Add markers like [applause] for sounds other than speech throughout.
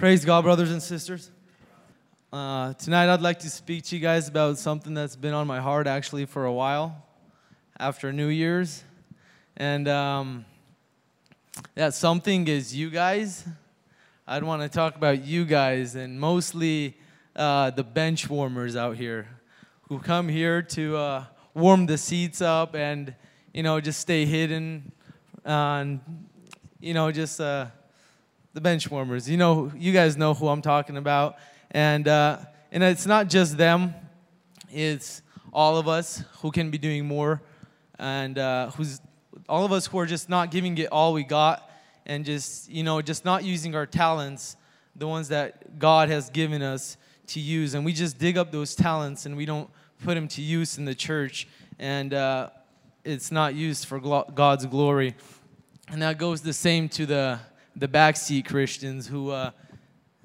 Praise God, brothers and sisters. Uh, tonight, I'd like to speak to you guys about something that's been on my heart actually for a while after New Year's. And um, that something is you guys. I'd want to talk about you guys and mostly uh, the bench warmers out here who come here to uh, warm the seats up and, you know, just stay hidden and, you know, just uh, the bench warmers. You know, you guys know who I'm talking about. And, uh, and it's not just them, it's all of us who can be doing more and uh, who's all of us who are just not giving it all we got and just, you know, just not using our talents, the ones that God has given us to use. And we just dig up those talents and we don't put them to use in the church. And uh, it's not used for God's glory. And that goes the same to the, the backseat Christians who uh,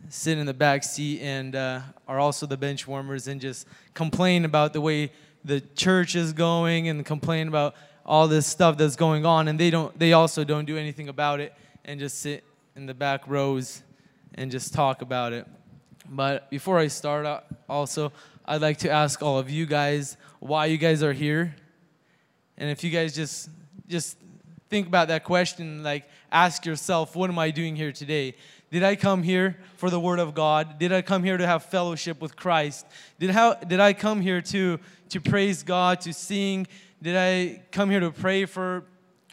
sit in the back seat and uh, are also the bench warmers and just complain about the way the church is going and complain about all this stuff that's going on. And they don't they also don't do anything about it and just sit in the back rows and just talk about it. But before i start uh, also i'd like to ask all of you guys why you guys are here. And if you guys just just think about that question like ask yourself what am i doing here today did I come here for the Word of God? Did I come here to have fellowship with Christ? Did, how, did I come here to, to praise God, to sing? Did I come here to pray for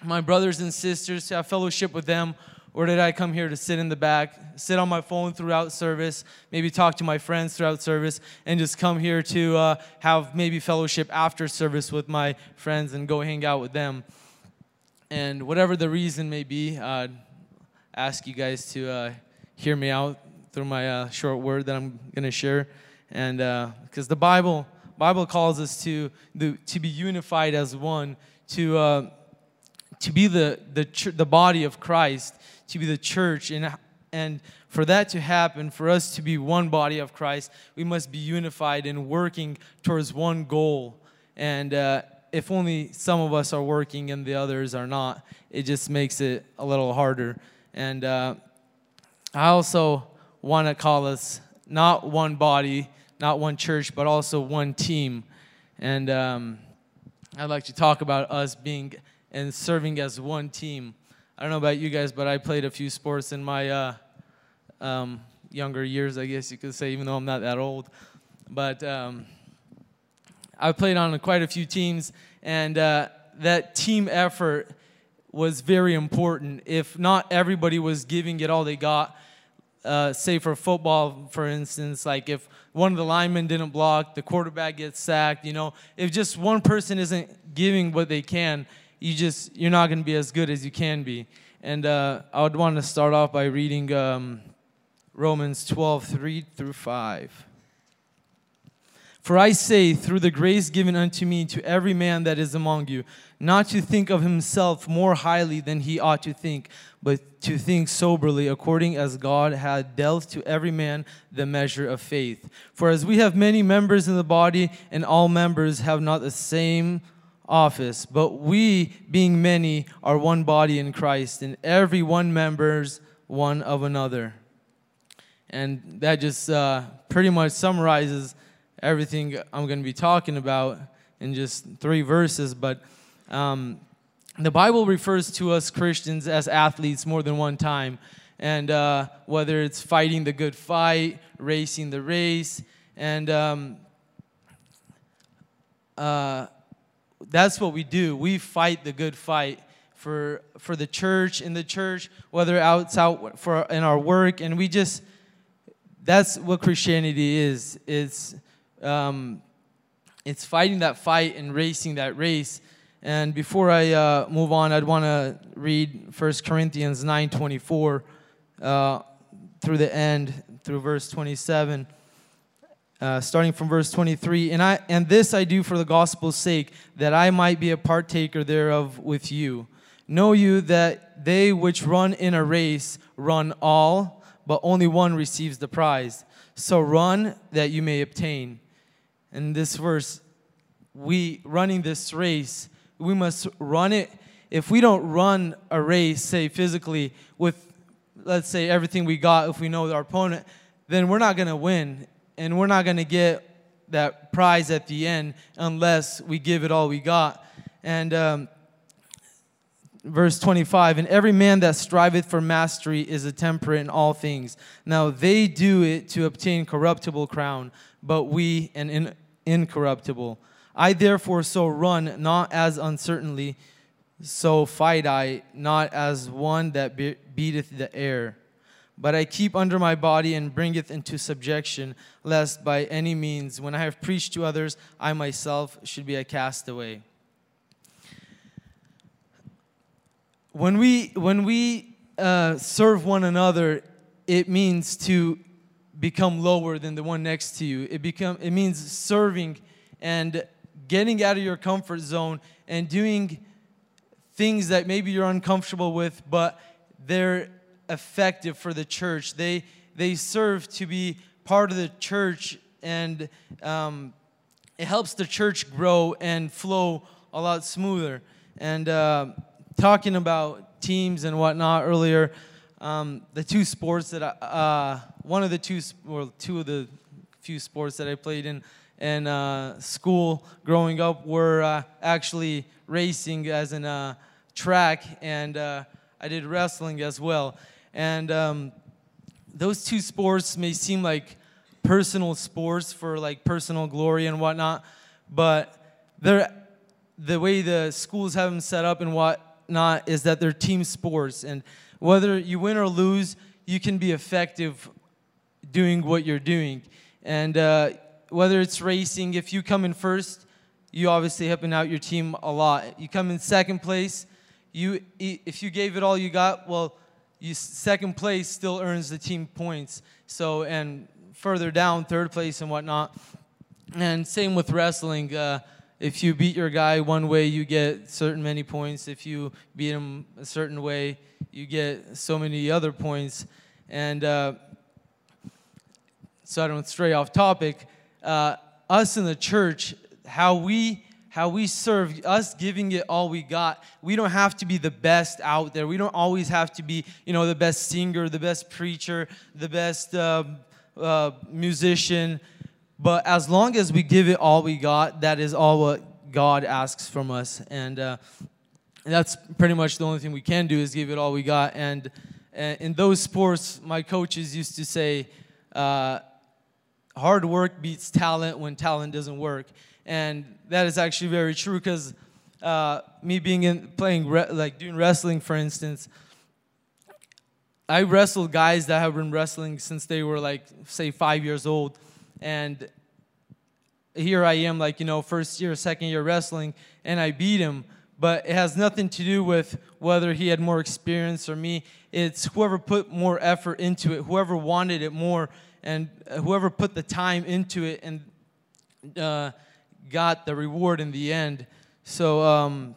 my brothers and sisters, to have fellowship with them? Or did I come here to sit in the back, sit on my phone throughout service, maybe talk to my friends throughout service, and just come here to uh, have maybe fellowship after service with my friends and go hang out with them? And whatever the reason may be, uh, ask you guys to uh, hear me out through my uh, short word that I'm going to share, and because uh, the Bible Bible calls us to the, to be unified as one, to uh, to be the the ch- the body of Christ, to be the church, and and for that to happen, for us to be one body of Christ, we must be unified and working towards one goal. And uh, if only some of us are working and the others are not, it just makes it a little harder. And uh, I also want to call us not one body, not one church, but also one team. And um, I'd like to talk about us being and serving as one team. I don't know about you guys, but I played a few sports in my uh, um, younger years, I guess you could say, even though I'm not that old. But um, I played on quite a few teams, and uh, that team effort was very important. If not everybody was giving it all they got, uh, say for football, for instance, like if one of the linemen didn't block, the quarterback gets sacked. You know, if just one person isn't giving what they can, you just you're not going to be as good as you can be. And uh, I would want to start off by reading um, Romans 12, 3 through 5. For I say, through the grace given unto me, to every man that is among you, not to think of himself more highly than he ought to think, but to think soberly, according as God had dealt to every man the measure of faith. For as we have many members in the body, and all members have not the same office, but we, being many, are one body in Christ, and every one members one of another. And that just uh, pretty much summarizes everything I'm going to be talking about in just three verses, but um, the Bible refers to us Christians as athletes more than one time. And uh, whether it's fighting the good fight, racing the race, and um, uh, that's what we do. We fight the good fight for for the church in the church, whether out out for in our work, and we just that's what Christianity is. It's um, it's fighting that fight and racing that race. And before I uh, move on, I'd want to read 1 Corinthians 9:24 uh, through the end, through verse 27, uh, starting from verse 23. And I and this I do for the gospel's sake, that I might be a partaker thereof with you. Know you that they which run in a race run all, but only one receives the prize. So run that you may obtain in this verse, we running this race, we must run it. If we don't run a race, say physically, with let's say, everything we got if we know our opponent, then we're not to win. And we're not to get that prize at the end unless we give it all we got. And um, verse 25 and every man that striveth for mastery is a temperate in all things now they do it to obtain corruptible crown but we an in, incorruptible i therefore so run not as uncertainly so fight i not as one that be- beateth the air but I keep under my body and bringeth into subjection, lest by any means, when I have preached to others, I myself should be a castaway. When we, when we uh, serve one another, it means to become lower than the one next to you. It, become, it means serving and getting out of your comfort zone and doing things that maybe you're uncomfortable with, but they're effective for the church. They, they serve to be part of the church, and um, it helps the church grow and flow a lot smoother. And uh, talking about teams and whatnot earlier, um, the two sports that I, uh, one of the two, or two of the few sports that I played in in uh, school growing up were uh, actually racing as in a track, and uh, I did wrestling as well. And um, those two sports may seem like personal sports for like personal glory and whatnot, but they're the way the schools have them set up and whatnot is that they're team sports. And whether you win or lose, you can be effective doing what you're doing. And uh, whether it's racing, if you come in first, you obviously helping out your team a lot. You come in second place, you if you gave it all you got, well, you second place still earns the team points. So and further down, third place and whatnot. And same with wrestling. Uh, if you beat your guy one way, you get certain many points. If you beat him a certain way, you get so many other points. And uh, so I don't stray off topic. Uh, us in the church, how we how we serve, us giving it all we got. We don't have to be the best out there. We don't always have to be, you know, the best singer, the best preacher, the best uh, uh, musician. But as long as we give it all we got, that is all what God asks from us. And uh, that's pretty much the only thing we can do is give it all we got. And, and in those sports, my coaches used to say, uh, hard work beats talent when talent doesn't work and that is actually very true because uh, me being in playing like doing wrestling for instance i wrestled guys that have been wrestling since they were like say five years old and here i am like you know first year second year wrestling and i beat him but it has nothing to do with whether he had more experience or me it's whoever put more effort into it whoever wanted it more and whoever put the time into it and uh, got the reward in the end. So, um,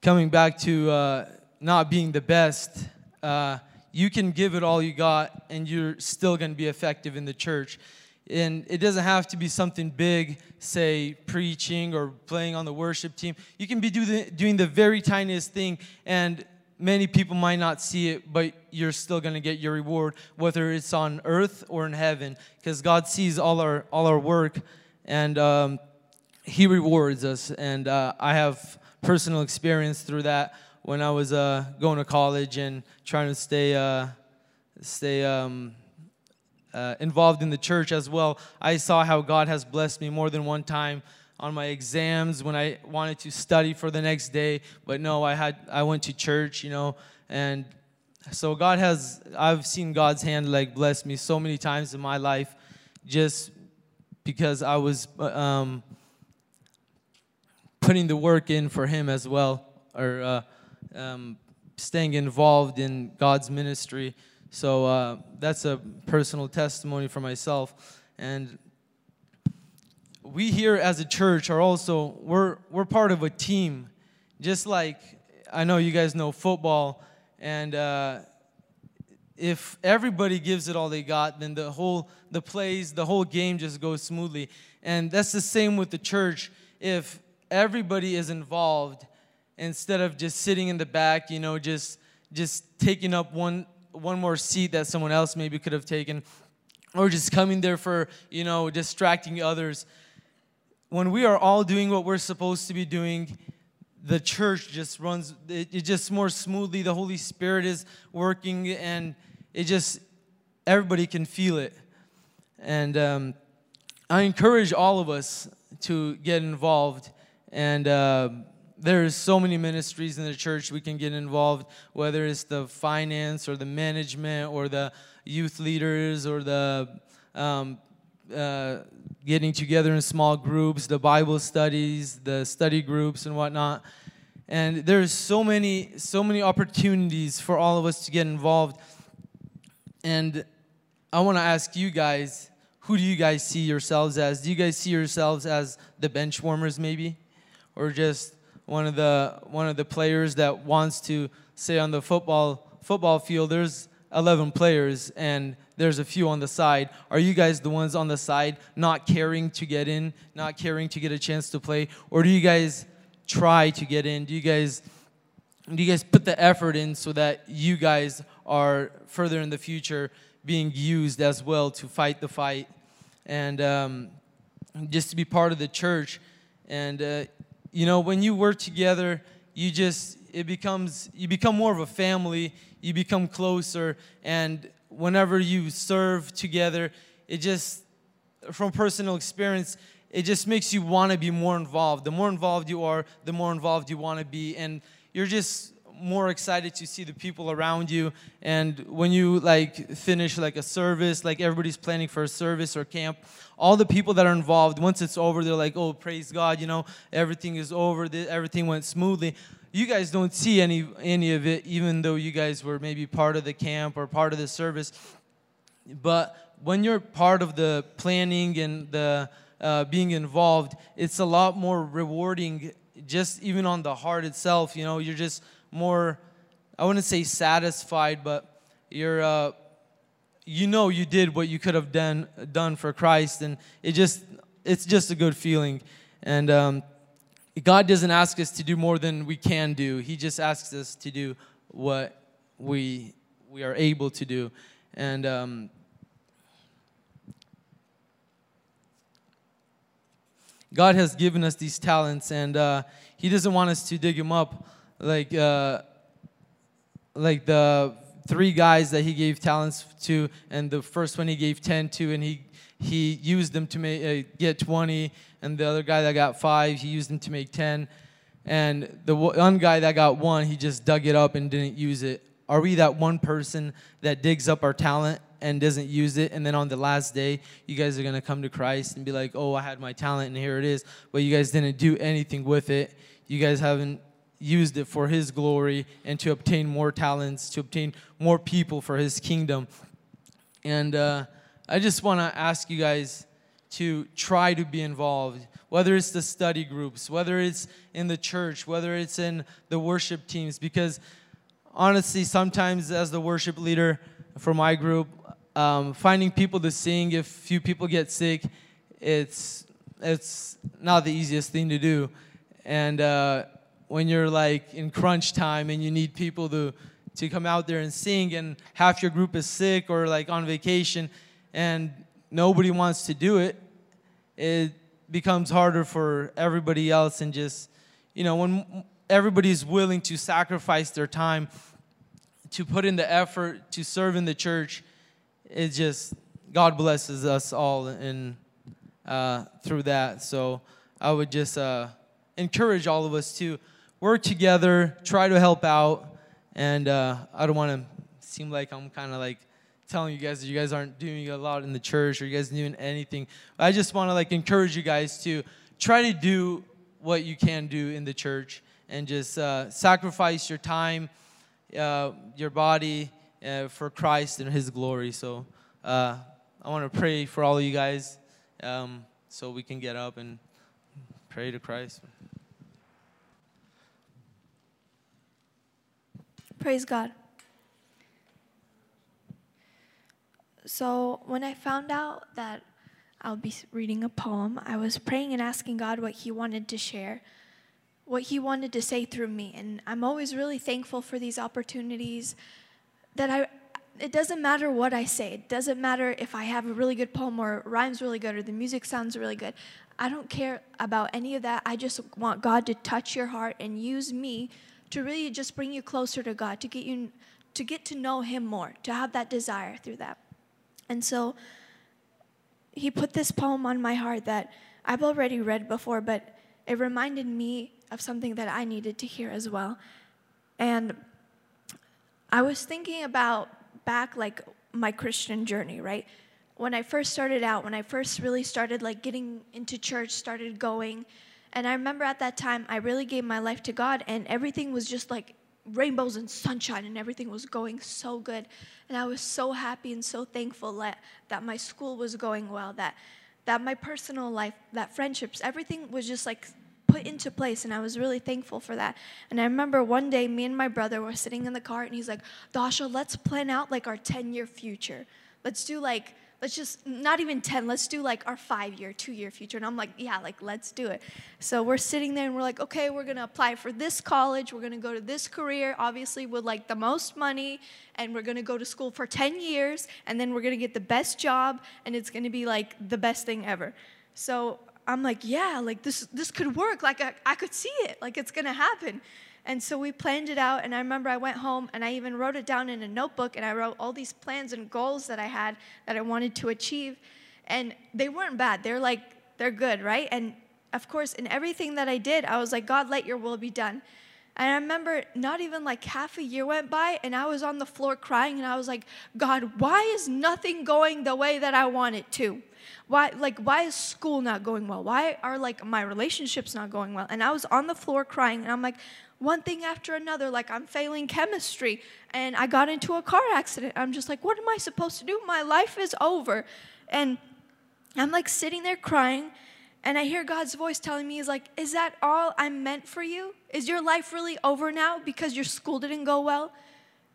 coming back to uh, not being the best, uh, you can give it all you got and you're still going to be effective in the church. And it doesn't have to be something big, say preaching or playing on the worship team. You can be do the, doing the very tiniest thing and many people might not see it, but you're still going to get your reward, whether it's on earth or in heaven, because God sees all our all our work, and um, He rewards us. And uh, I have personal experience through that when I was uh, going to college and trying to stay uh, stay. Um, uh, involved in the church as well. I saw how God has blessed me more than one time on my exams when I wanted to study for the next day, but no, I had I went to church, you know, and so God has I've seen God's hand like bless me so many times in my life just because I was um, putting the work in for him as well or uh, um, staying involved in God's ministry. So uh, that's a personal testimony for myself. And we here as a church are also we're we're part of a team just like i know you guys know football and uh, if everybody gives it all they got then the whole the plays the whole game just goes smoothly and that's the same with the church if everybody is involved instead of just sitting in the back you know just just taking up one one more seat that someone else maybe could have taken or just coming there for, you know, distracting others. When we are all doing what we're supposed to be doing, the church just runs it, it just more smoothly. The Holy Spirit is working and it just everybody can feel it. And um, I encourage all of us to get involved and uh, there's so many ministries in the church we can get involved, whether it's the finance or the management or the youth leaders or the um, uh, getting together in small groups, the Bible studies, the study groups, and whatnot. And there's so many, so many opportunities for all of us to get involved. And I want to ask you guys, who do you guys see yourselves as? Do you guys see yourselves as the bench warmers, maybe, or just one of the one of the players that wants to say on the football football field. There's 11 players and there's a few on the side. Are you guys the ones on the side not caring to get in not caring to get a chance to play? Or do you guys try to get in? Do you guys do you guys put the effort in so that you guys are further in the future being used as well to fight the fight? And um, just to be part of the church and uh, you know, when you work together, you just, it becomes, you become more of a family, you become closer, and whenever you serve together, it just, from personal experience, it just makes you want to be more involved. The more involved you are, the more involved you want to be, and you're just more excited to see the people around you. And when you like finish like a service like everybody's planning for a service or camp all the people that are involved once it's over they're like oh praise god you know everything is over everything went smoothly. You guys don't see any any of it even though you guys were maybe part of the camp or part of the service. But when you're part of the planning and the uh, being involved it's a lot more rewarding just even on the heart itself you know you're just more, I wouldn't say satisfied, but you're, uh, you know you did what you could have done, done for Christ. And it just, it's just a good feeling. And um, God doesn't ask us to do more than we can do. He just asks us to do what we, we are able to do. And um, God has given us these talents, and uh, He doesn't want us to dig them up like uh, like the three guys that he gave talents to, and the first one he gave ten to, and he he used them to make uh, get twenty, and the other guy that got five, he used them to make ten, and the one guy that got one, he just dug it up and didn't use it. Are we that one person that digs up our talent and doesn't use it, and then on the last day, you guys are gonna come to Christ and be like, "Oh, I had my talent, and here it is," but you guys didn't do anything with it. You guys haven't used it for his glory and to obtain more talents, to obtain more people for his kingdom. And uh, I just want to ask you guys to try to be involved, whether it's the study groups, whether it's in the church, whether it's in the worship teams, because honestly, sometimes as the worship leader for my group, um, finding people to sing if few people get sick, it's it's not the easiest thing to do, and uh, when you're like in crunch time and you need people to to come out there and sing and half your group is sick or like on vacation and nobody wants to do it it becomes harder for everybody else and just you know when everybody's willing to sacrifice their time to put in the effort to serve in the church it just god blesses us all in uh, through that. So i would just uh, encourage all of us to work together, try to help out, and uh, I don't want to seem like I'm kind of like telling you guys that you guys aren't doing a lot in the church or you guys doing anything. I just want to like encourage you guys to try to do what you can do in the church and just uh, sacrifice your time, uh, your body uh, for Christ and His glory. So uh, I want to pray for all of you guys um, so we can get up and pray to Christ. Praise God. So, when I found out that I'll be reading a poem, I was praying and asking God what He wanted to share. what He wanted to say through me. And I'm always really thankful for these opportunities that I. It doesn't matter what I say. It doesn't matter if I have a really good poem or rhymes really good or the music sounds really good. I don't care about any of that. I just want God to touch your heart and use me to really just bring you closer to God, to get you to get to know him more, to have that desire through that. And so he put this poem on my heart that I've already read before, but it reminded me of something that I needed to hear as well. And I was thinking about back like my Christian journey, right? When I first started out, when I first really started like getting into church, started going, and I remember at that time I really gave my life to God and everything was just like rainbows and sunshine and everything was going so good. And I was so happy and so thankful that, that my school was going well, that that my personal life, that friendships, everything was just like put into place and I was really thankful for that. And I remember one day me and my brother were sitting in the car and he's like, Dasha, let's plan out like our 10 year future. Let's do like, let's just, not even 10, let's do like our five year, two year future. And I'm like, yeah, like let's do it. So we're sitting there and we're like, okay, we're gonna apply for this college, we're gonna go to this career, obviously with like the most money, and we're gonna go to school for 10 years, and then we're gonna get the best job, and it's gonna be like the best thing ever. So I'm like, yeah, like this this could work. Like I, I could see it. Like it's gonna happen. And so we planned it out and I remember I went home and I even wrote it down in a notebook and I wrote all these plans and goals that I had that I wanted to achieve. And they weren't bad. They're like they're good, right? And of course, in everything that I did, I was like, God, let your will be done. And I remember not even like half a year went by, and I was on the floor crying, and I was like, God, why is nothing going the way that I want it to? Why, like, why is school not going well? Why are like my relationships not going well? And I was on the floor crying, and I'm like, one thing after another, like I'm failing chemistry, and I got into a car accident. I'm just like, what am I supposed to do? My life is over. And I'm like sitting there crying, and I hear God's voice telling me, He's like, is that all I'm meant for you? Is your life really over now because your school didn't go well?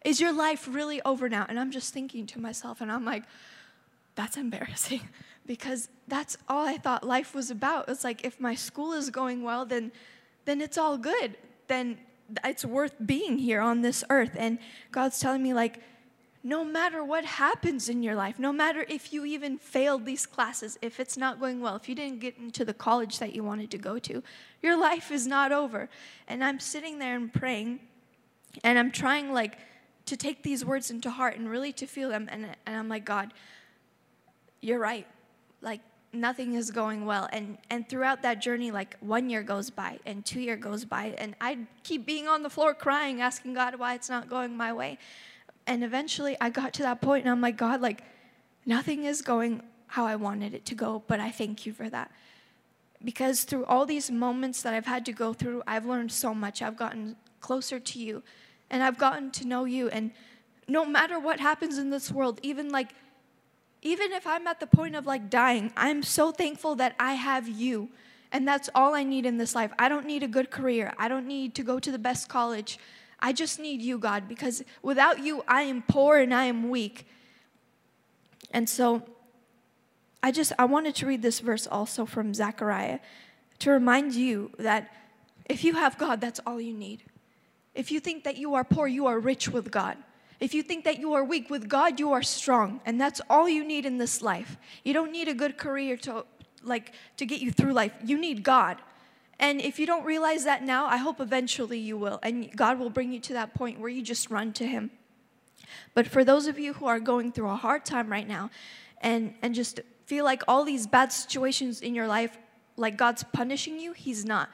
Is your life really over now? And I'm just thinking to myself, and I'm like, That's embarrassing [laughs] because that's all I thought life was about. It's like, if my school is going well, then, then it's all good. Then it's worth being here on this earth. And God's telling me, like, no matter what happens in your life, no matter if you even failed these classes, if it's not going well, if you didn't get into the college that you wanted to go to, your life is not over. And I'm sitting there and praying, and I'm trying like to take these words into heart and really to feel them. And, and I'm like, God, you're right. Like nothing is going well. And and throughout that journey, like one year goes by and two year goes by, and I keep being on the floor crying, asking God why it's not going my way. And eventually I got to that point and I'm like, God, like nothing is going how I wanted it to go, but I thank you for that. Because through all these moments that I've had to go through, I've learned so much. I've gotten closer to you and I've gotten to know you. And no matter what happens in this world, even like, even if I'm at the point of like dying, I'm so thankful that I have you. And that's all I need in this life. I don't need a good career. I don't need to go to the best college. I just need you, God, because without you, I am poor and I am weak. And so I just I wanted to read this verse also from Zechariah to remind you that if you have God, that's all you need. If you think that you are poor, you are rich with God. If you think that you are weak with God, you are strong, and that's all you need in this life. You don't need a good career to like to get you through life. You need God. And if you don't realize that now, I hope eventually you will. And God will bring you to that point where you just run to Him. But for those of you who are going through a hard time right now and, and just feel like all these bad situations in your life, like God's punishing you, He's not.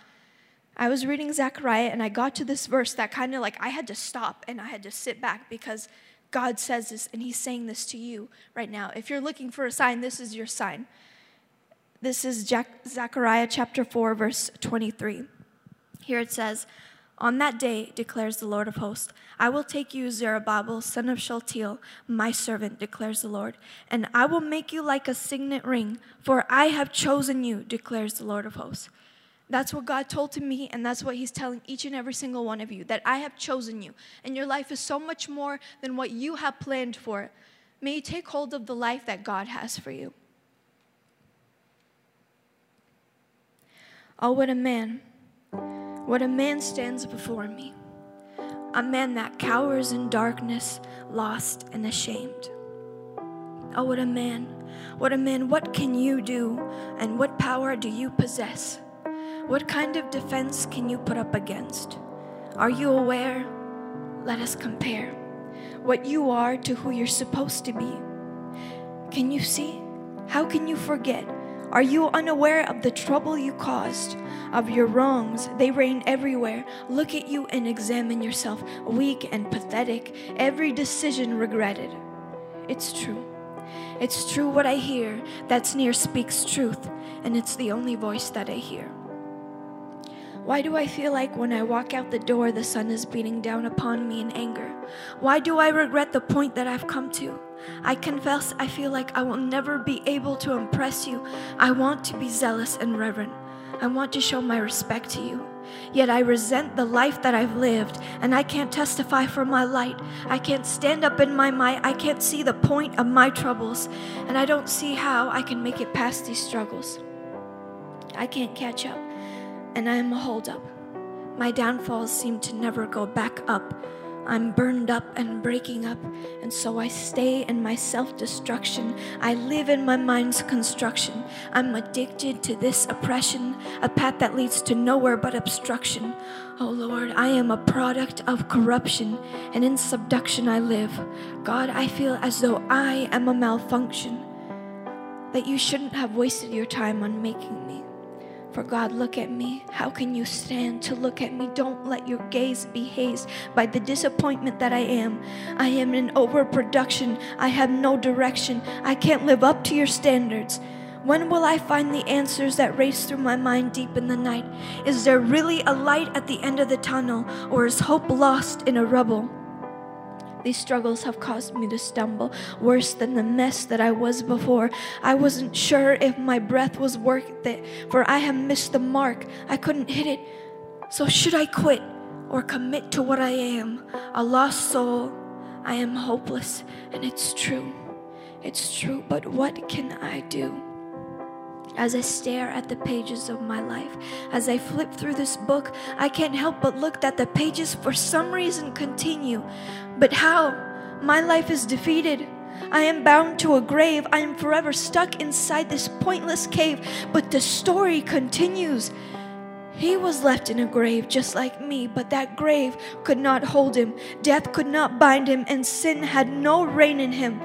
I was reading Zechariah and I got to this verse that kind of like I had to stop and I had to sit back because God says this and He's saying this to you right now. If you're looking for a sign, this is your sign. This is Zechariah chapter 4, verse 23. Here it says, On that day, declares the Lord of hosts, I will take you, Zerubbabel, son of Shealtiel, my servant, declares the Lord, and I will make you like a signet ring, for I have chosen you, declares the Lord of hosts. That's what God told to me, and that's what He's telling each and every single one of you that I have chosen you. And your life is so much more than what you have planned for. May you take hold of the life that God has for you. Oh, what a man. What a man stands before me, a man that cowers in darkness, lost and ashamed. Oh, what a man! What a man! What can you do? And what power do you possess? What kind of defense can you put up against? Are you aware? Let us compare what you are to who you're supposed to be. Can you see? How can you forget? Are you unaware of the trouble you caused? Of your wrongs, they reign everywhere. Look at you and examine yourself, weak and pathetic, every decision regretted. It's true. It's true what I hear. That's near speaks truth, and it's the only voice that I hear. Why do I feel like when I walk out the door, the sun is beating down upon me in anger? Why do I regret the point that I've come to? I confess I feel like I will never be able to impress you. I want to be zealous and reverent. I want to show my respect to you. Yet I resent the life that I've lived, and I can't testify for my light. I can't stand up in my might. I can't see the point of my troubles, and I don't see how I can make it past these struggles. I can't catch up, and I am a holdup. My downfalls seem to never go back up. I'm burned up and breaking up, and so I stay in my self destruction. I live in my mind's construction. I'm addicted to this oppression, a path that leads to nowhere but obstruction. Oh Lord, I am a product of corruption, and in subduction I live. God, I feel as though I am a malfunction, that you shouldn't have wasted your time on making me. For God, look at me. How can you stand to look at me? Don't let your gaze be hazed by the disappointment that I am. I am in overproduction. I have no direction. I can't live up to your standards. When will I find the answers that race through my mind deep in the night? Is there really a light at the end of the tunnel, or is hope lost in a rubble? These struggles have caused me to stumble worse than the mess that I was before. I wasn't sure if my breath was worth it, for I have missed the mark. I couldn't hit it. So, should I quit or commit to what I am? A lost soul. I am hopeless, and it's true. It's true, but what can I do? As I stare at the pages of my life, as I flip through this book, I can't help but look that the pages for some reason continue. But how? My life is defeated. I am bound to a grave. I am forever stuck inside this pointless cave. But the story continues. He was left in a grave just like me, but that grave could not hold him. Death could not bind him, and sin had no reign in him.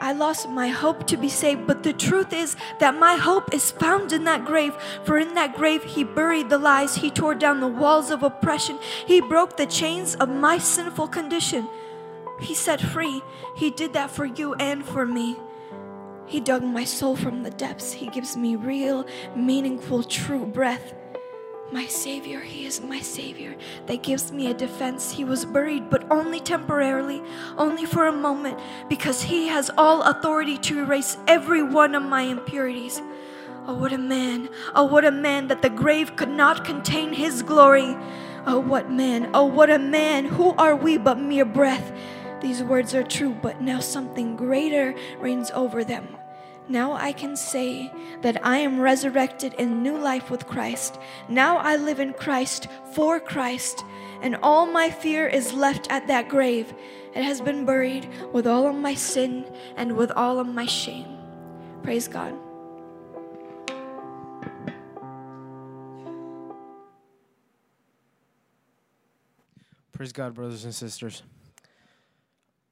I lost my hope to be saved, but the truth is that my hope is found in that grave. For in that grave, He buried the lies, He tore down the walls of oppression, He broke the chains of my sinful condition. He set free. He did that for you and for me. He dug my soul from the depths. He gives me real, meaningful, true breath. My Savior, He is my Savior that gives me a defense. He was buried, but only temporarily, only for a moment, because He has all authority to erase every one of my impurities. Oh, what a man! Oh, what a man that the grave could not contain His glory! Oh, what man! Oh, what a man! Who are we but mere breath? These words are true, but now something greater reigns over them. Now I can say that I am resurrected in new life with Christ. Now I live in Christ for Christ, and all my fear is left at that grave. It has been buried with all of my sin and with all of my shame. Praise God. Praise God, brothers and sisters.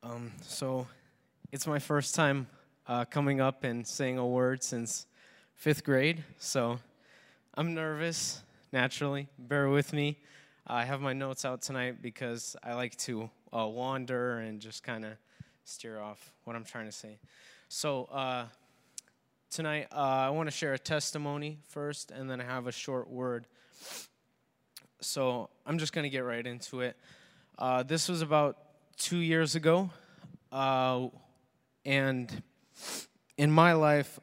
Um, so, it's my first time uh, coming up and saying a word since fifth grade. So I'm nervous, naturally. Bear with me. I have my notes out tonight because I like to uh, wander and just kind of steer off what I'm trying to say. So uh, tonight, uh, I want to share a testimony first, and then I have a short word. So I'm just going to get right into it. Uh, this was about two years ago, uh, and in my life,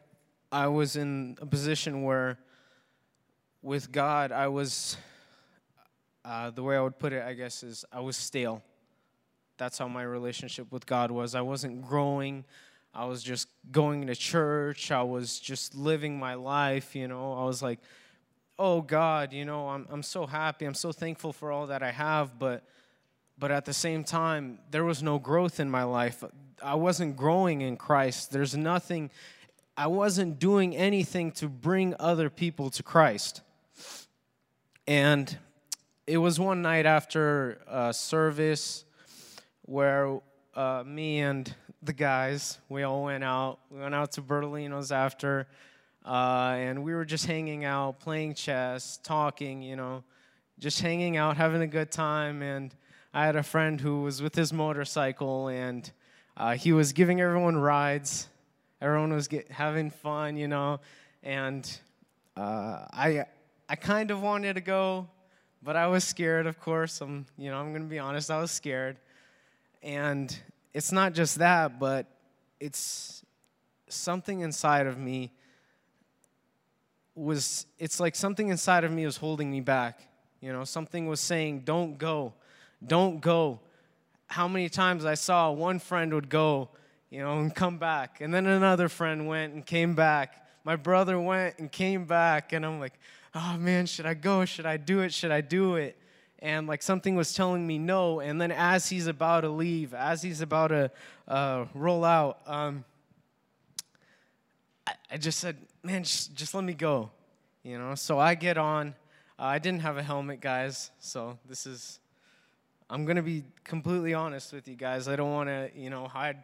I was in a position where, with God, I was, uh, the way I would put it, I guess, is I was stale. That's how my relationship with God was. I wasn't growing. I was just going to church. I was just living my life, you know. I was like, oh God, you know, I'm, I'm so happy, I'm so thankful for all that I have, but, but at the same time, there was no growth in my life. I wasn't growing in Christ. There's nothing, I wasn't doing anything to bring other people to Christ. And it was one night after a service where uh, me and the guys, we all went out. We went out to Bertolino's after, uh, and we were just hanging out, playing chess, talking, you know, just hanging out, having a good time. And I had a friend who was with his motorcycle, and uh, he was giving everyone rides. Everyone was get, having fun, you know, and uh, I I kind of wanted to go, but I was scared. Of course, I'm you know I'm gonna be honest. I was scared, and it's not just that, but it's something inside of me was it's like something inside of me was holding me back. You know, something was saying, "Don't go. Don't go." How many times I saw one friend would go, you know, and come back, and then another friend went and came back. My brother went and came back, and I'm like, "Oh man, should I go? Should I do it? Should I do it?" And like something was telling me no. And then as he's about to leave, as he's about to uh, roll out, um, I, I just said, man, just, just let me go. You know, so I get on. Uh, I didn't have a helmet, guys. So this is, I'm going to be completely honest with you guys. I don't want to, you know, hide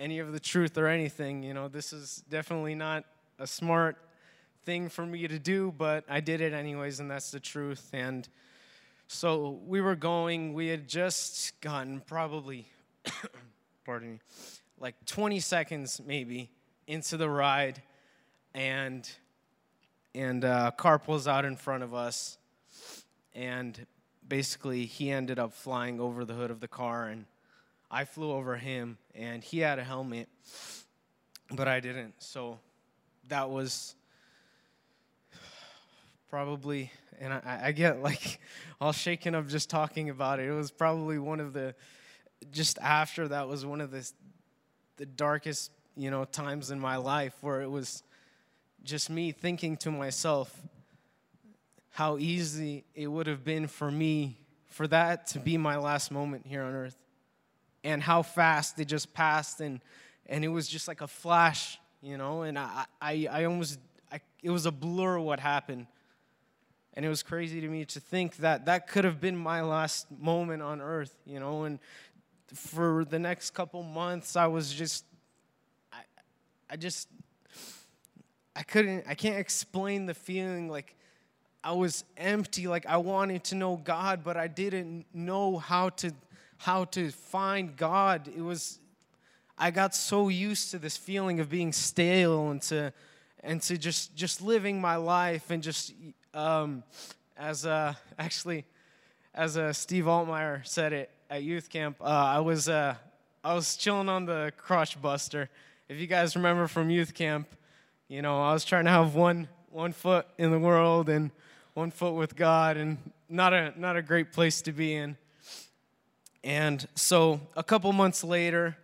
any of the truth or anything. You know, this is definitely not a smart thing for me to do, but I did it anyways, and that's the truth. And so we were going, we had just gotten probably, [coughs] pardon me, like 20 seconds maybe into the ride, and and uh, a car pulls out in front of us, and basically he ended up flying over the hood of the car, and I flew over him, and he had a helmet, but I didn't. So that was probably, and I, I get like [laughs] all shaken up just talking about it. It was probably one of the, just after that was one of the, the darkest, you know, times in my life where it was just me thinking to myself how easy it would have been for me for that to be my last moment here on earth. And how fast it just passed and and it was just like a flash you know? And i i, I almost I, it was a blur what happened. And it was crazy to me to think that that could have been my last moment on earth, you know. And for the next couple months, I was just, I, I just, I couldn't, I can't explain the feeling like I was empty, like I wanted to know God, but I didn't know how to, how to find God. It was, I got so used to this feeling of being stale and to, and to just, just living my life and just um, as uh, [laughs] actually, as uh, Steve Altmeyer said it at youth camp, uh, I was uh, I was chilling on the crotch buster. If you guys remember from youth camp, you know I was trying to have one one foot in the world and one foot with God, and not a not a great place to be in. And so a couple months later,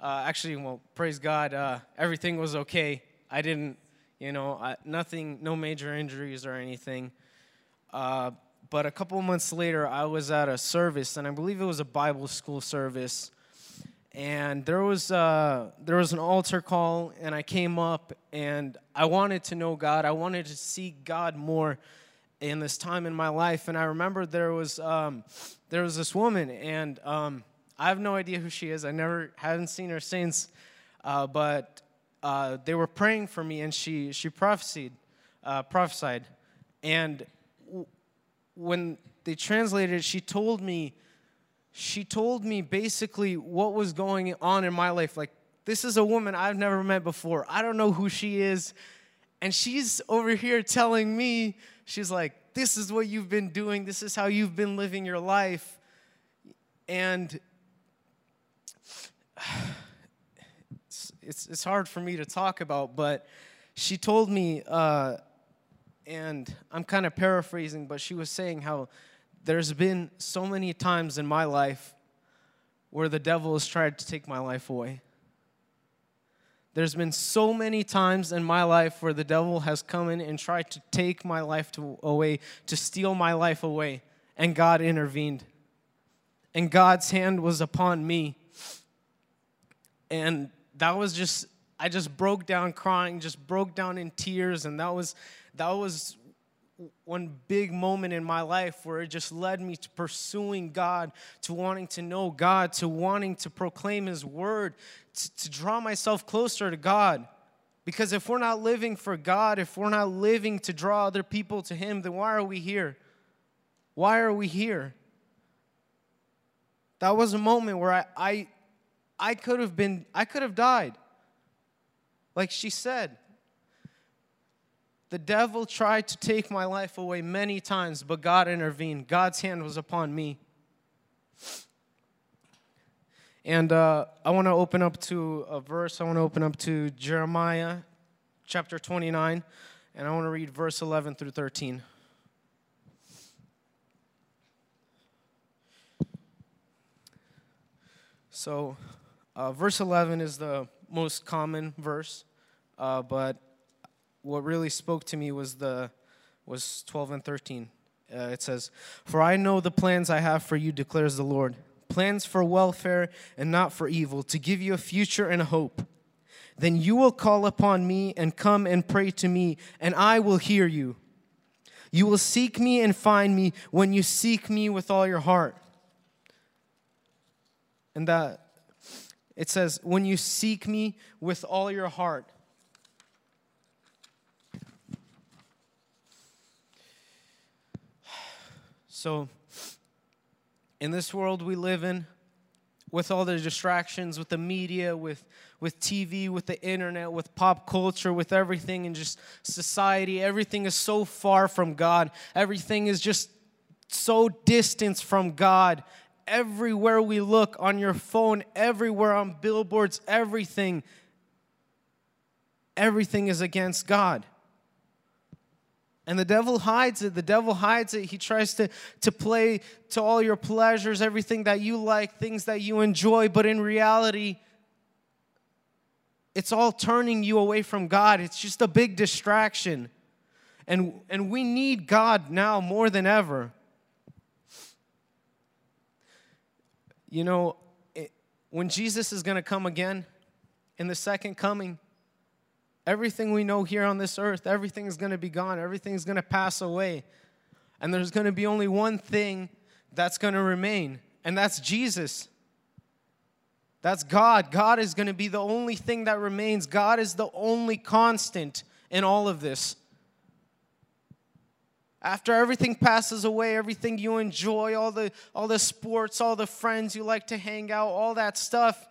uh, actually, well, praise God, uh, everything was okay. I didn't you know, I, nothing, no major injuries or anything. Uh, but a couple months later, I was at a service, and I believe it was a Bible school service. And there was uh, there was an altar call, and I came up, and I wanted to know God. I wanted to see God more in this time in my life. And I remember there was um, there was this woman, and um, I have no idea who she is. I never haven't seen her since. Uh, but uh, they were praying for me, and she she prophesied, uh, prophesied, and w- when they translated it, she told me, she told me basically what was going on in my life. Like this is a woman I've never met before. I don't know who she is, and she's over here telling me, she's like, this is what you've been doing. This is how you've been living your life, and it's, it's hard for me to talk about, but she told me, uh, and I'm kind of paraphrasing, but she was saying how there's been so many times in my life where the devil has tried to take my life away. There's been so many times in my life where the devil has come in and tried to take my life to, away, to steal my life away, and God intervened. And God's hand was upon me. And that was just I just broke down crying, just broke down in tears, and that was that was one big moment in my life where it just led me to pursuing God, to wanting to know God, to wanting to proclaim His word, to, to draw myself closer to God. Because if we're not living for God, if we're not living to draw other people to Him, then why are we here? Why are we here? That was a moment where I, I, I could have been, I could have died. Like she said, the devil tried to take my life away many times, but God intervened. God's hand was upon me. And uh, I want to open up to a verse. I want to open up to Jeremiah chapter 29, and I want to read verse 11 through 13. So, uh, verse 11 is the most common verse, uh, but what really spoke to me was the was 12 and 13. Uh, it says, "For I know the plans I have for you," declares the Lord, plans for welfare and not for evil, to give you a future and a hope. Then you will call upon me and come and pray to me, and I will hear you. You will seek me and find me when you seek me with all your heart. And that it says, when you seek me with all your heart. So, in this world we live in, with all the distractions, with the media, with, with TV, with the internet, with pop culture, with everything and just society, everything is so far from God. Everything is just so distant from God. Everywhere we look on your phone, everywhere on billboards, everything, everything is against God. And the devil hides it. The devil hides it. He tries to, to play to all your pleasures, everything that you like, things that you enjoy. But in reality, it's all turning you away from God. It's just a big distraction. And, and we need God now more than ever. You know, it, when Jesus is going to come again in the second coming, Everything we know here on this earth, everything's going to be gone. Everything's going to pass away. And there's going to be only one thing that's going to remain, and that's Jesus. That's God. God is going to be the only thing that remains. God is the only constant in all of this. After everything passes away, everything you enjoy, all the, all the sports, all the friends you like to hang out, all that stuff,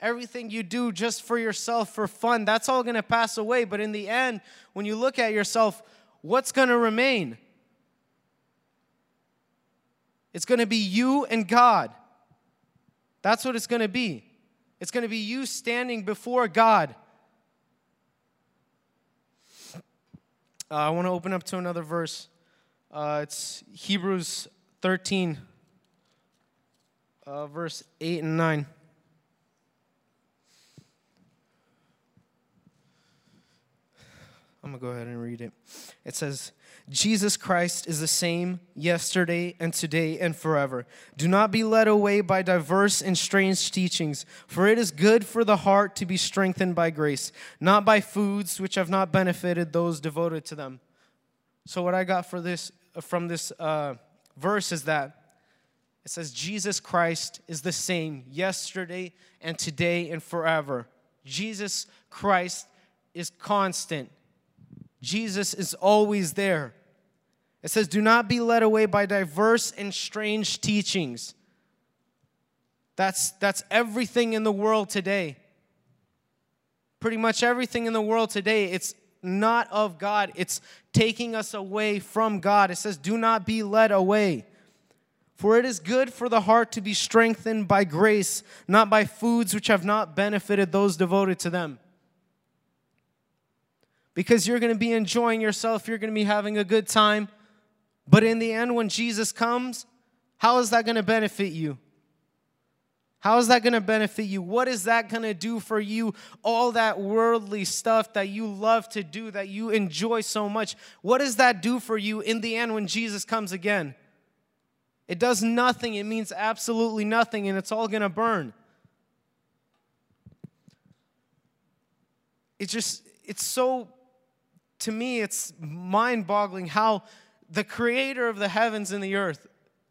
everything you do just for yourself for fun, that's all going to pass away. But in the end, when you look at yourself, what's going to remain? It's going to be you and God. That's what it's going to be. It's going to be you standing before God. Uh, I want to open up to another verse. Uh, it's Hebrews 13, uh, verse 8 and 9. I'm going to go ahead and read it. It says, Jesus Christ is the same yesterday and today and forever. Do not be led away by diverse and strange teachings, for it is good for the heart to be strengthened by grace, not by foods which have not benefited those devoted to them. So, what I got for this from this uh, verse is that it says Jesus Christ is the same yesterday and today and forever. Jesus Christ is constant. Jesus is always there. It says, Do not be led away by diverse and strange teachings. That's, that's everything in the world today. Pretty much everything in the world today, it's not of God, it's taking us away from God. It says, Do not be led away. For it is good for the heart to be strengthened by grace, not by foods which have not benefited those devoted to them because you're going to be enjoying yourself, you're going to be having a good time. But in the end, when Jesus comes, how is that going to benefit you? How is that going to benefit you? What is that going to do for you? All that worldly stuff that you love to do, that you enjoy so much, what does that do for you in the end when Jesus comes again? It does nothing. It means absolutely nothing, and it's all going to burn. It's just, it's so, to me, it's mind boggling how the creator of the heavens and the earth,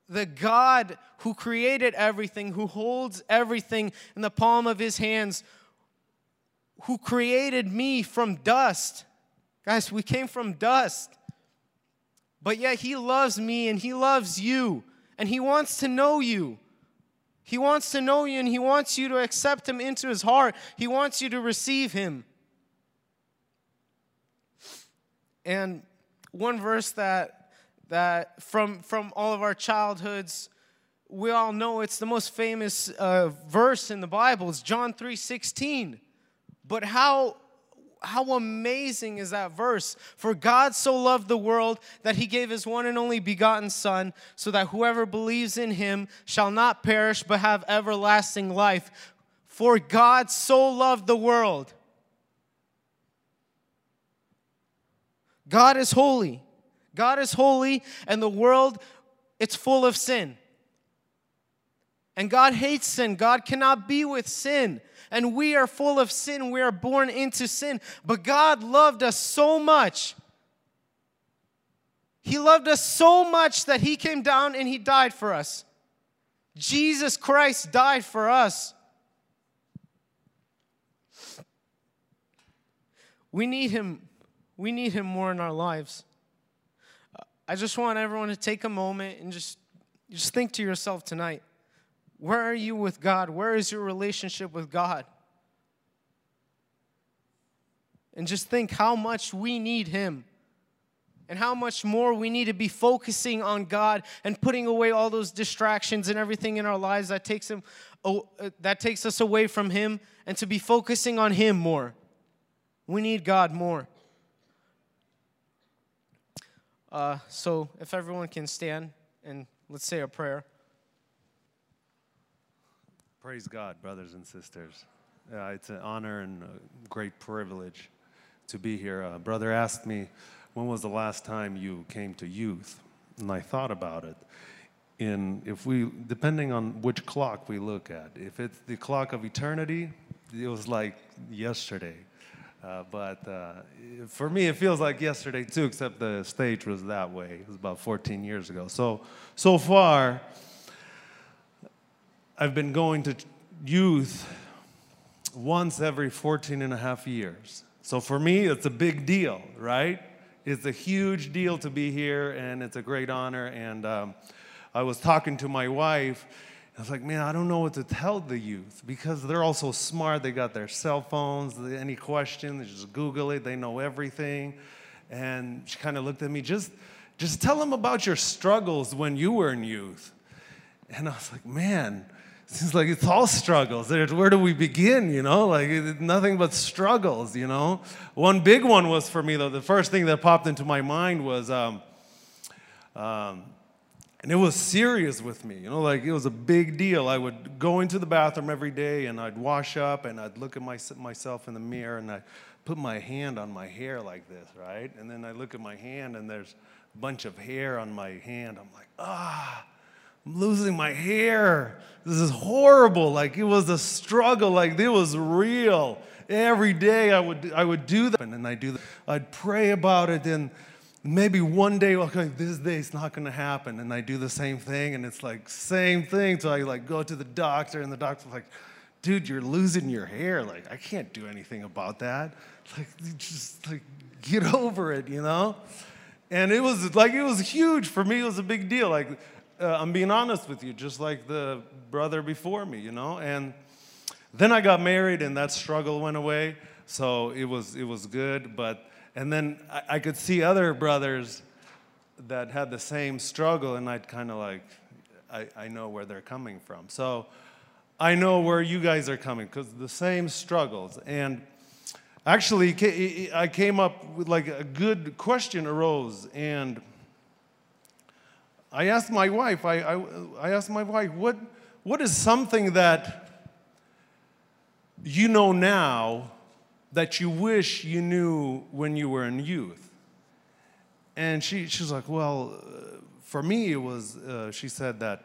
the God who created everything, who holds everything in the palm of his hands, who created me from dust. Guys, we came from dust. But yet he loves me and he loves you and he wants to know you. He wants to know you and he wants you to accept him into his heart. He wants you to receive him. And one verse that that from from all of our childhoods we all know it's the most famous uh, verse in the Bible. It's John 3:16. But how how amazing is that verse? For God so loved the world that he gave his one and only begotten Son, so that whoever believes in him shall not perish but have everlasting life. For God so loved the world. God is holy. God is holy, and the world, it's full of sin. And God hates sin. God cannot be with sin. And we are full of sin. We are born into sin. But God loved us so much. He loved us so much that He came down and He died for us. Jesus Christ died for us. We need Him. We need Him more in our lives. I just want everyone to take a moment and just, just think to yourself tonight where are you with God? Where is your relationship with God? And just think how much we need Him and how much more we need to be focusing on God and putting away all those distractions and everything in our lives that takes him that takes us away from him and to be focusing on him more. We need God more. Uh, so, if everyone can stand and let's say a prayer. Praise God, brothers and sisters. Uh, it's an honor and a great privilege to be here. Uh, brother asked me, when was the last time you came to youth? And I thought about it. In, if we, depending on which clock we look at, if it's the clock of eternity, it was like yesterday. Uh, but uh, for me, it feels like yesterday too, except the stage was that way. It was about 14 years ago. So, so far, I've been going to youth once every 14 and a half years. So for me, it's a big deal, right? It's a huge deal to be here, and it's a great honor. And um, I was talking to my wife, I was like, man, I don't know what to tell the youth because they're all so smart. They got their cell phones. Any question, they just Google it. They know everything. And she kind of looked at me, just, just tell them about your struggles when you were in youth. And I was like, man, seems like it's all struggles. Where do we begin? You know, like nothing but struggles. You know, one big one was for me though. The first thing that popped into my mind was um, um, and it was serious with me, you know, like it was a big deal. I would go into the bathroom every day and I'd wash up and I'd look at my, myself in the mirror and I'd put my hand on my hair like this, right? And then I look at my hand and there's a bunch of hair on my hand. I'm like, ah, I'm losing my hair. This is horrible. Like it was a struggle, like it was real. Every day I would, I would do that and I do that. I'd pray about it and maybe one day, okay, this day it's not going to happen. And I do the same thing, and it's like, same thing. So I like go to the doctor, and the doctor's like, dude, you're losing your hair. Like, I can't do anything about that. Like, just like, get [laughs] over it, you know? And it was like, it was huge. For me, it was a big deal. Like, uh, I'm being honest with you, just like the brother before me, you know? And then I got married, and that struggle went away. So it was, it was good. But and then I, I could see other brothers that had the same struggle, and I'd kind of like, I, I know where they're coming from. So I know where you guys are coming because the same struggles. And actually, I came up with like a good question arose, and I asked my wife, I, I, I asked my wife, what, what is something that you know now that you wish you knew when you were in youth? And she, she was like, Well, uh, for me, it was, uh, she said that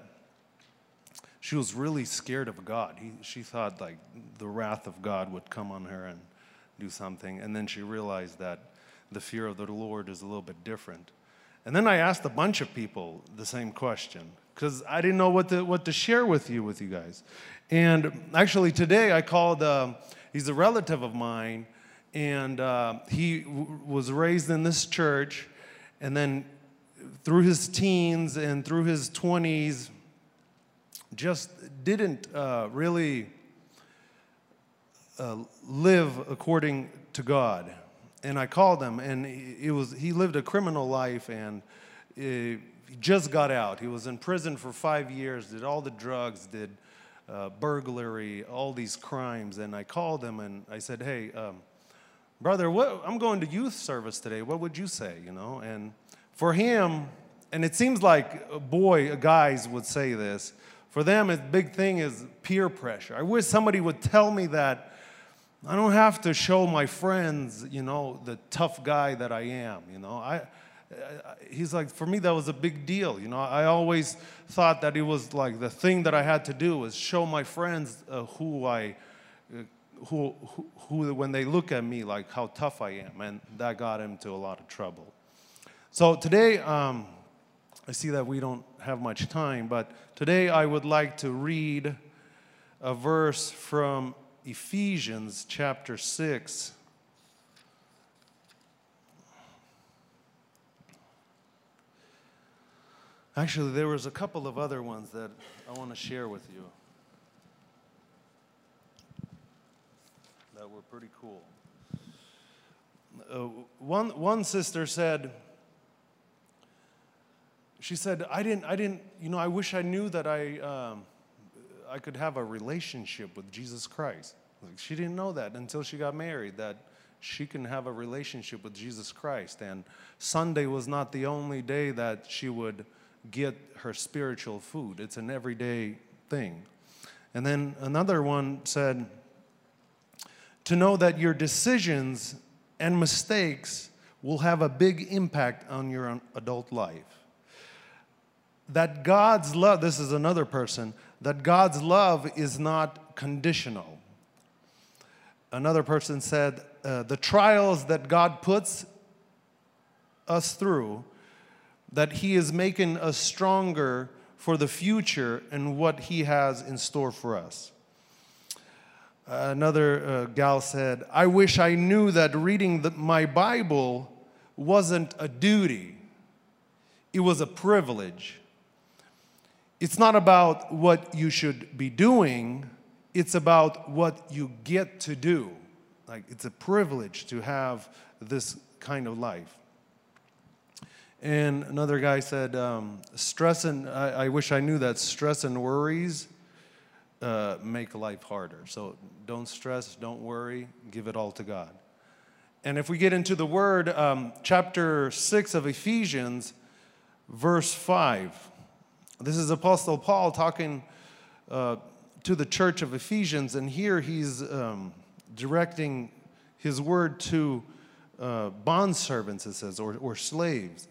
she was really scared of God. He, she thought like the wrath of God would come on her and do something. And then she realized that the fear of the Lord is a little bit different. And then I asked a bunch of people the same question because I didn't know what to, what to share with you, with you guys. And actually, today I called, uh, he's a relative of mine, and uh, he was raised in this church. And then through his teens and through his 20s, just didn't uh, really uh, live according to God. And I called him, and it was he lived a criminal life, and uh, he just got out. He was in prison for five years, did all the drugs, did uh, burglary, all these crimes. And I called him, and I said, "Hey, um, brother, what, I'm going to youth service today. What would you say?" You know, and for him, and it seems like a boy, guys would say this. For them, a big thing is peer pressure. I wish somebody would tell me that I don't have to show my friends, you know, the tough guy that I am, you know. I, he's like, for me, that was a big deal, you know. I always thought that it was like the thing that I had to do was show my friends uh, who I, uh, who, who, who, when they look at me, like how tough I am. And that got him to a lot of trouble. So today, um, I see that we don't have much time, but today I would like to read a verse from Ephesians chapter 6. Actually, there was a couple of other ones that I want to share with you that were pretty cool. Uh, one, one sister said, she said, I didn't, I didn't, you know, I wish I knew that I, um, I could have a relationship with Jesus Christ. Like, she didn't know that until she got married, that she can have a relationship with Jesus Christ. And Sunday was not the only day that she would get her spiritual food, it's an everyday thing. And then another one said, to know that your decisions and mistakes will have a big impact on your adult life. That God's love, this is another person, that God's love is not conditional. Another person said, uh, the trials that God puts us through, that He is making us stronger for the future and what He has in store for us. Another uh, gal said, I wish I knew that reading the, my Bible wasn't a duty, it was a privilege. It's not about what you should be doing, it's about what you get to do. Like, it's a privilege to have this kind of life. And another guy said, um, stress and, I, I, wish I knew that stress and worries uh, make life harder. So don't stress, don't worry, give it all to God. And if we get into the word, um, chapter 6 of Ephesians, verse 5, this is Apostle Paul talking uh, to the church of Ephesians, and here he's um, directing his word to uh, bondservants, it says, or, or slaves.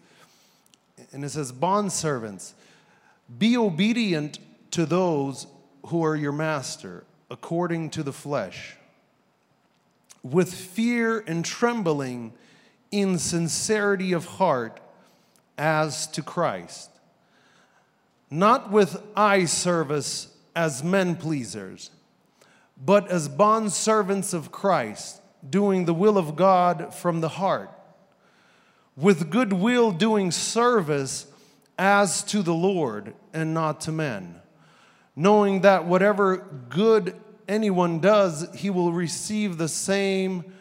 And it says, Bondservants, be obedient to those who are your master, according to the flesh, with fear and trembling, in sincerity of heart, as to Christ not with eye service as men pleasers, but as bond servants of Christ, doing the will of God from the heart, with good will doing service as to the Lord and not to men, knowing that whatever good anyone does, he will receive the same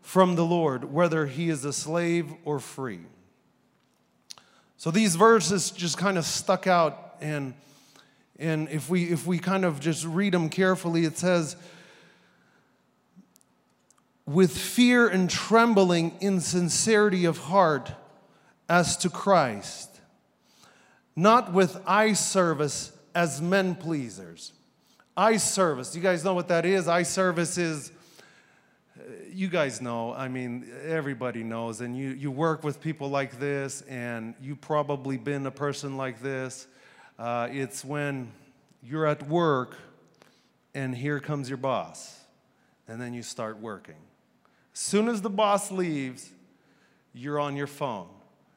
from the Lord, whether he is a slave or free. So these verses just kind of stuck out and and if we if we kind of just read them carefully it says with fear and trembling in sincerity of heart as to Christ not with eye service as men pleasers. Eye service, you guys know what that is? Eye service is, uh, you guys know, I mean, everybody knows, and you, you work with people like this, and you've probably been a person like this. Uh, it's when you're at work and here comes your boss, and then you start working. Soon as the boss leaves, you're on your phone.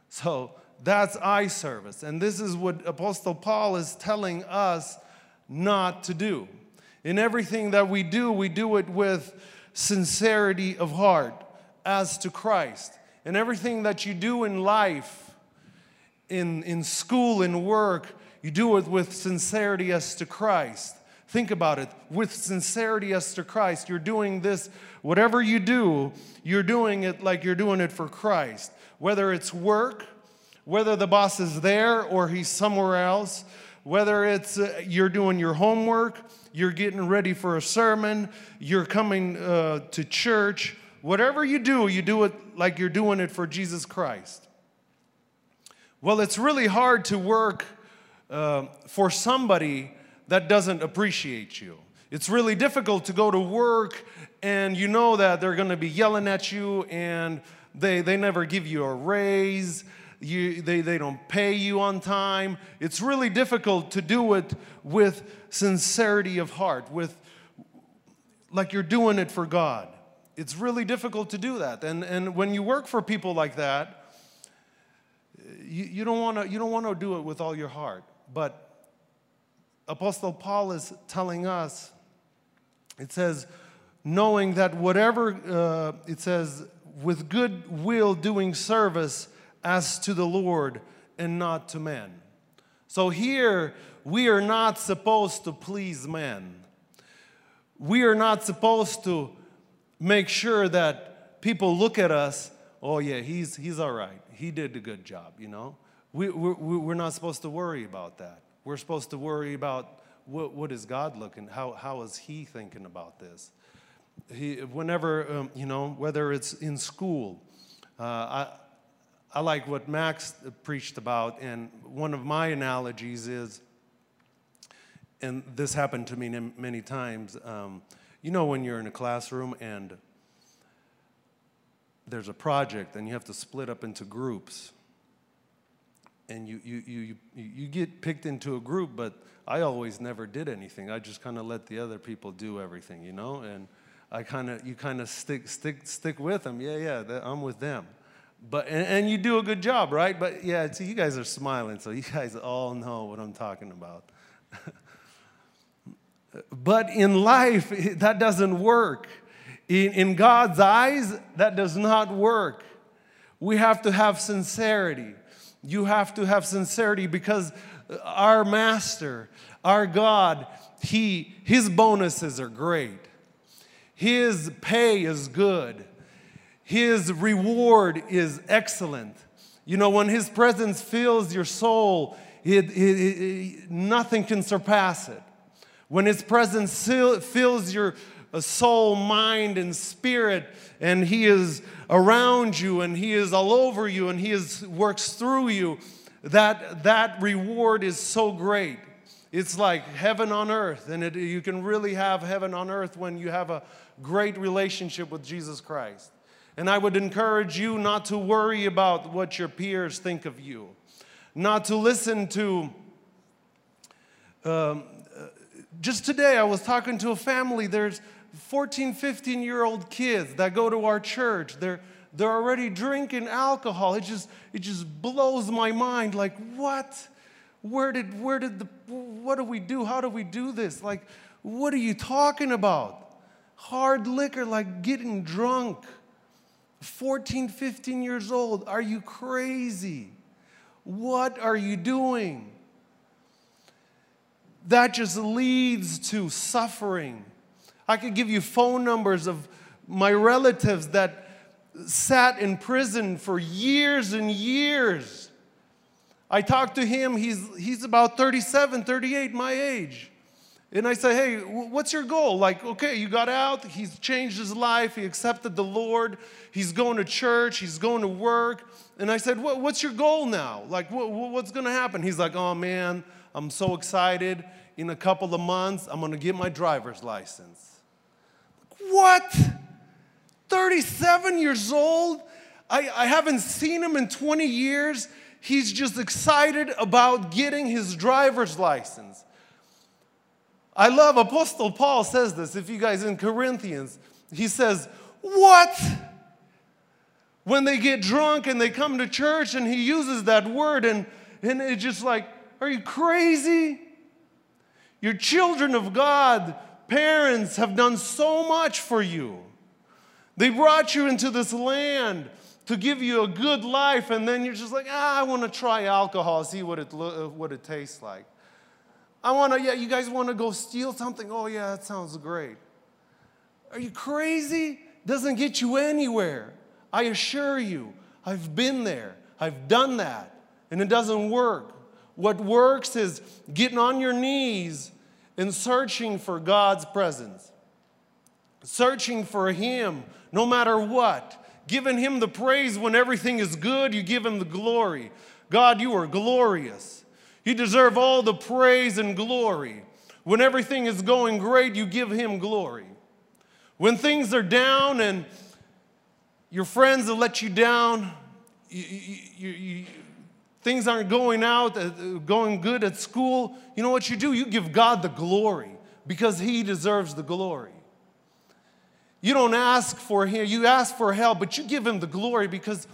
So that's eye service. And this is what Apostle Paul is telling us not to do. In everything that we do, we do it with sincerity of heart as to Christ. In everything that you do in life, in, in school, in work, you do it with sincerity as to Christ. Think about it with sincerity as to Christ. You're doing this, whatever you do, you're doing it like you're doing it for Christ. Whether it's work, whether the boss is there or he's somewhere else, whether it's uh, you're doing your homework, you're getting ready for a sermon, you're coming uh, to church, whatever you do, you do it like you're doing it for Jesus Christ. Well, it's really hard to work uh, for somebody that doesn't appreciate you. It's really difficult to go to work and you know that they're going to be yelling at you and they, they never give you a raise. You, they, they don't pay you on time. It's really difficult to do it with sincerity of heart, with like you're doing it for God. It's really difficult to do that. And, and when you work for people like that, you, you don't want to do it with all your heart. But Apostle Paul is telling us, it says, knowing that whatever, uh, it says, with good will doing service as to the Lord and not to men. So here, we are not supposed to please men. We are not supposed to make sure that people look at us, oh, yeah, he's, he's all right. He did a good job, you know? We, we, we're not supposed to worry about that. We're supposed to worry about what, what is God looking, how, how is He thinking about this? He, whenever, um, you know, whether it's in school, uh, I, I like what Max preached about, and one of my analogies is, and this happened to me many times, um, you know, when you're in a classroom and there's a project and you have to split up into groups and you, you, you, you get picked into a group, but I always never did anything. I just kind of let the other people do everything, you know? And I kind of, you kind of stick, stick, stick with them. Yeah, yeah, I'm with them. But, and, and, you do a good job, right? But yeah, see, you guys are smiling, so you guys all know what I'm talking about. [laughs] but in life, that doesn't work. In, in God's eyes, that does not work. We have to have sincerity. You have to have sincerity because our master, our God, he, his bonuses are great. His pay is good. His reward is excellent. You know, when his presence fills your soul, it, it, it, nothing can surpass it. When his presence fills your soul, mind, and spirit, and He is around you, and He is all over you, and He is, works through you, that, that reward is so great. It's like heaven on earth, and it, you can really have heaven on earth when you have a great relationship with Jesus Christ. And I would encourage you not to worry about what your peers think of you, not to listen to. Um, uh, just today, I was talking to a family. There's 14, 15 year old kids that go to our church. They're, they're already drinking alcohol. It just, it just blows my mind. Like, what? Where did, where did the, what do we do? How do we do this? Like, what are you talking about? Hard liquor, like getting drunk. 14, 15 years old. Are you crazy? What are you doing? That just leads to suffering I could give you phone numbers of my relatives that sat in prison for years and years. I talked to him, he's, he's about 37, 38, my age. And I say, hey, what's your goal? Like, okay, you got out, he's changed his life, he accepted the Lord, he's going to church, he's going to work. And I said, what, what's your goal now? Like, what, what's going to happen? He's like, oh man, I'm so excited. In a couple of months, I'm going to get my driver's license. What? 37 years old? I, I haven't seen him in 20 years. He's just excited about getting his driver's license. I love Apostle Paul says this. If you guys in Corinthians, he says, What? When they get drunk and they come to church and he uses that word, and, and it's just like, Are you crazy? You're children of God, parents have done so much for you. They brought you into this land to give you a good life, and then you're just like, ah, I want to try alcohol, see what it, lo- what it tastes like. I want to, yeah, you guys want to go steal something? Oh, yeah, that sounds great. Are you crazy? Doesn't get you anywhere. I assure you, I've been there, I've done that, and it doesn't work. What works is getting on your knees and searching for God's presence, searching for Him no matter what giving him the praise when everything is good, you give him the glory. God, you are glorious. You deserve all the praise and glory. When everything is going great, you give him glory. When things are down and your friends have let you down, you, you, you, things aren't going out, uh, going good at school, you know what you do? You give God the glory because he deserves the glory. You don't ask for him, you ask for help, but you give him the glory because,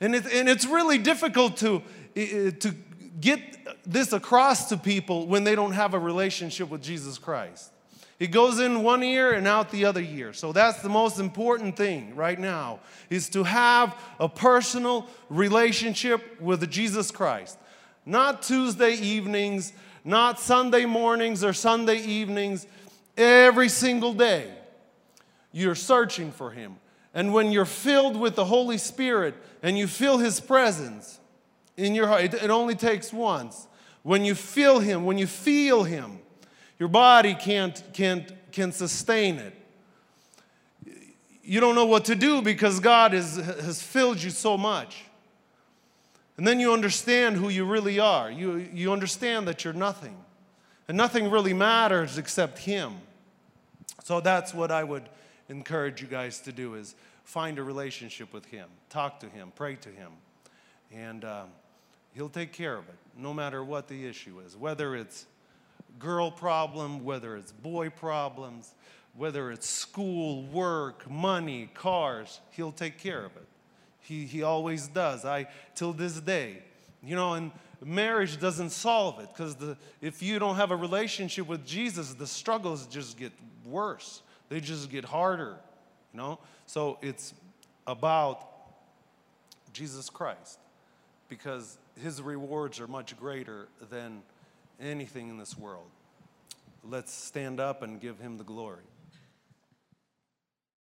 and, it, and it's really difficult to, to get this across to people when they don't have a relationship with Jesus Christ. It goes in one ear and out the other ear. So that's the most important thing right now is to have a personal relationship with Jesus Christ. Not Tuesday evenings, not Sunday mornings or Sunday evenings, every single day. You're searching for Him. And when you're filled with the Holy Spirit and you feel His presence in your heart, it, only takes once. When you feel Him, when you feel Him, your body can't, can't, can sustain it. You don't know what to do because God is, has filled you so much. And then you understand who you really are. You, you understand that you're nothing. And nothing really matters except Him. So that's what I would encourage you guys to do is find a relationship with Him, talk to Him, pray to Him, and um, He'll take care of it, no matter what the issue is, whether it's girl problem, whether it's boy problems, whether it's school, work, money, cars, He'll take care of it. He, he always does. I till this day, you know, and marriage doesn't solve it because if you don't have a relationship with Jesus, the struggles just get worse they just get harder, you know? So it's about Jesus Christ because his rewards are much greater than anything in this world. Let's stand up and give him the glory.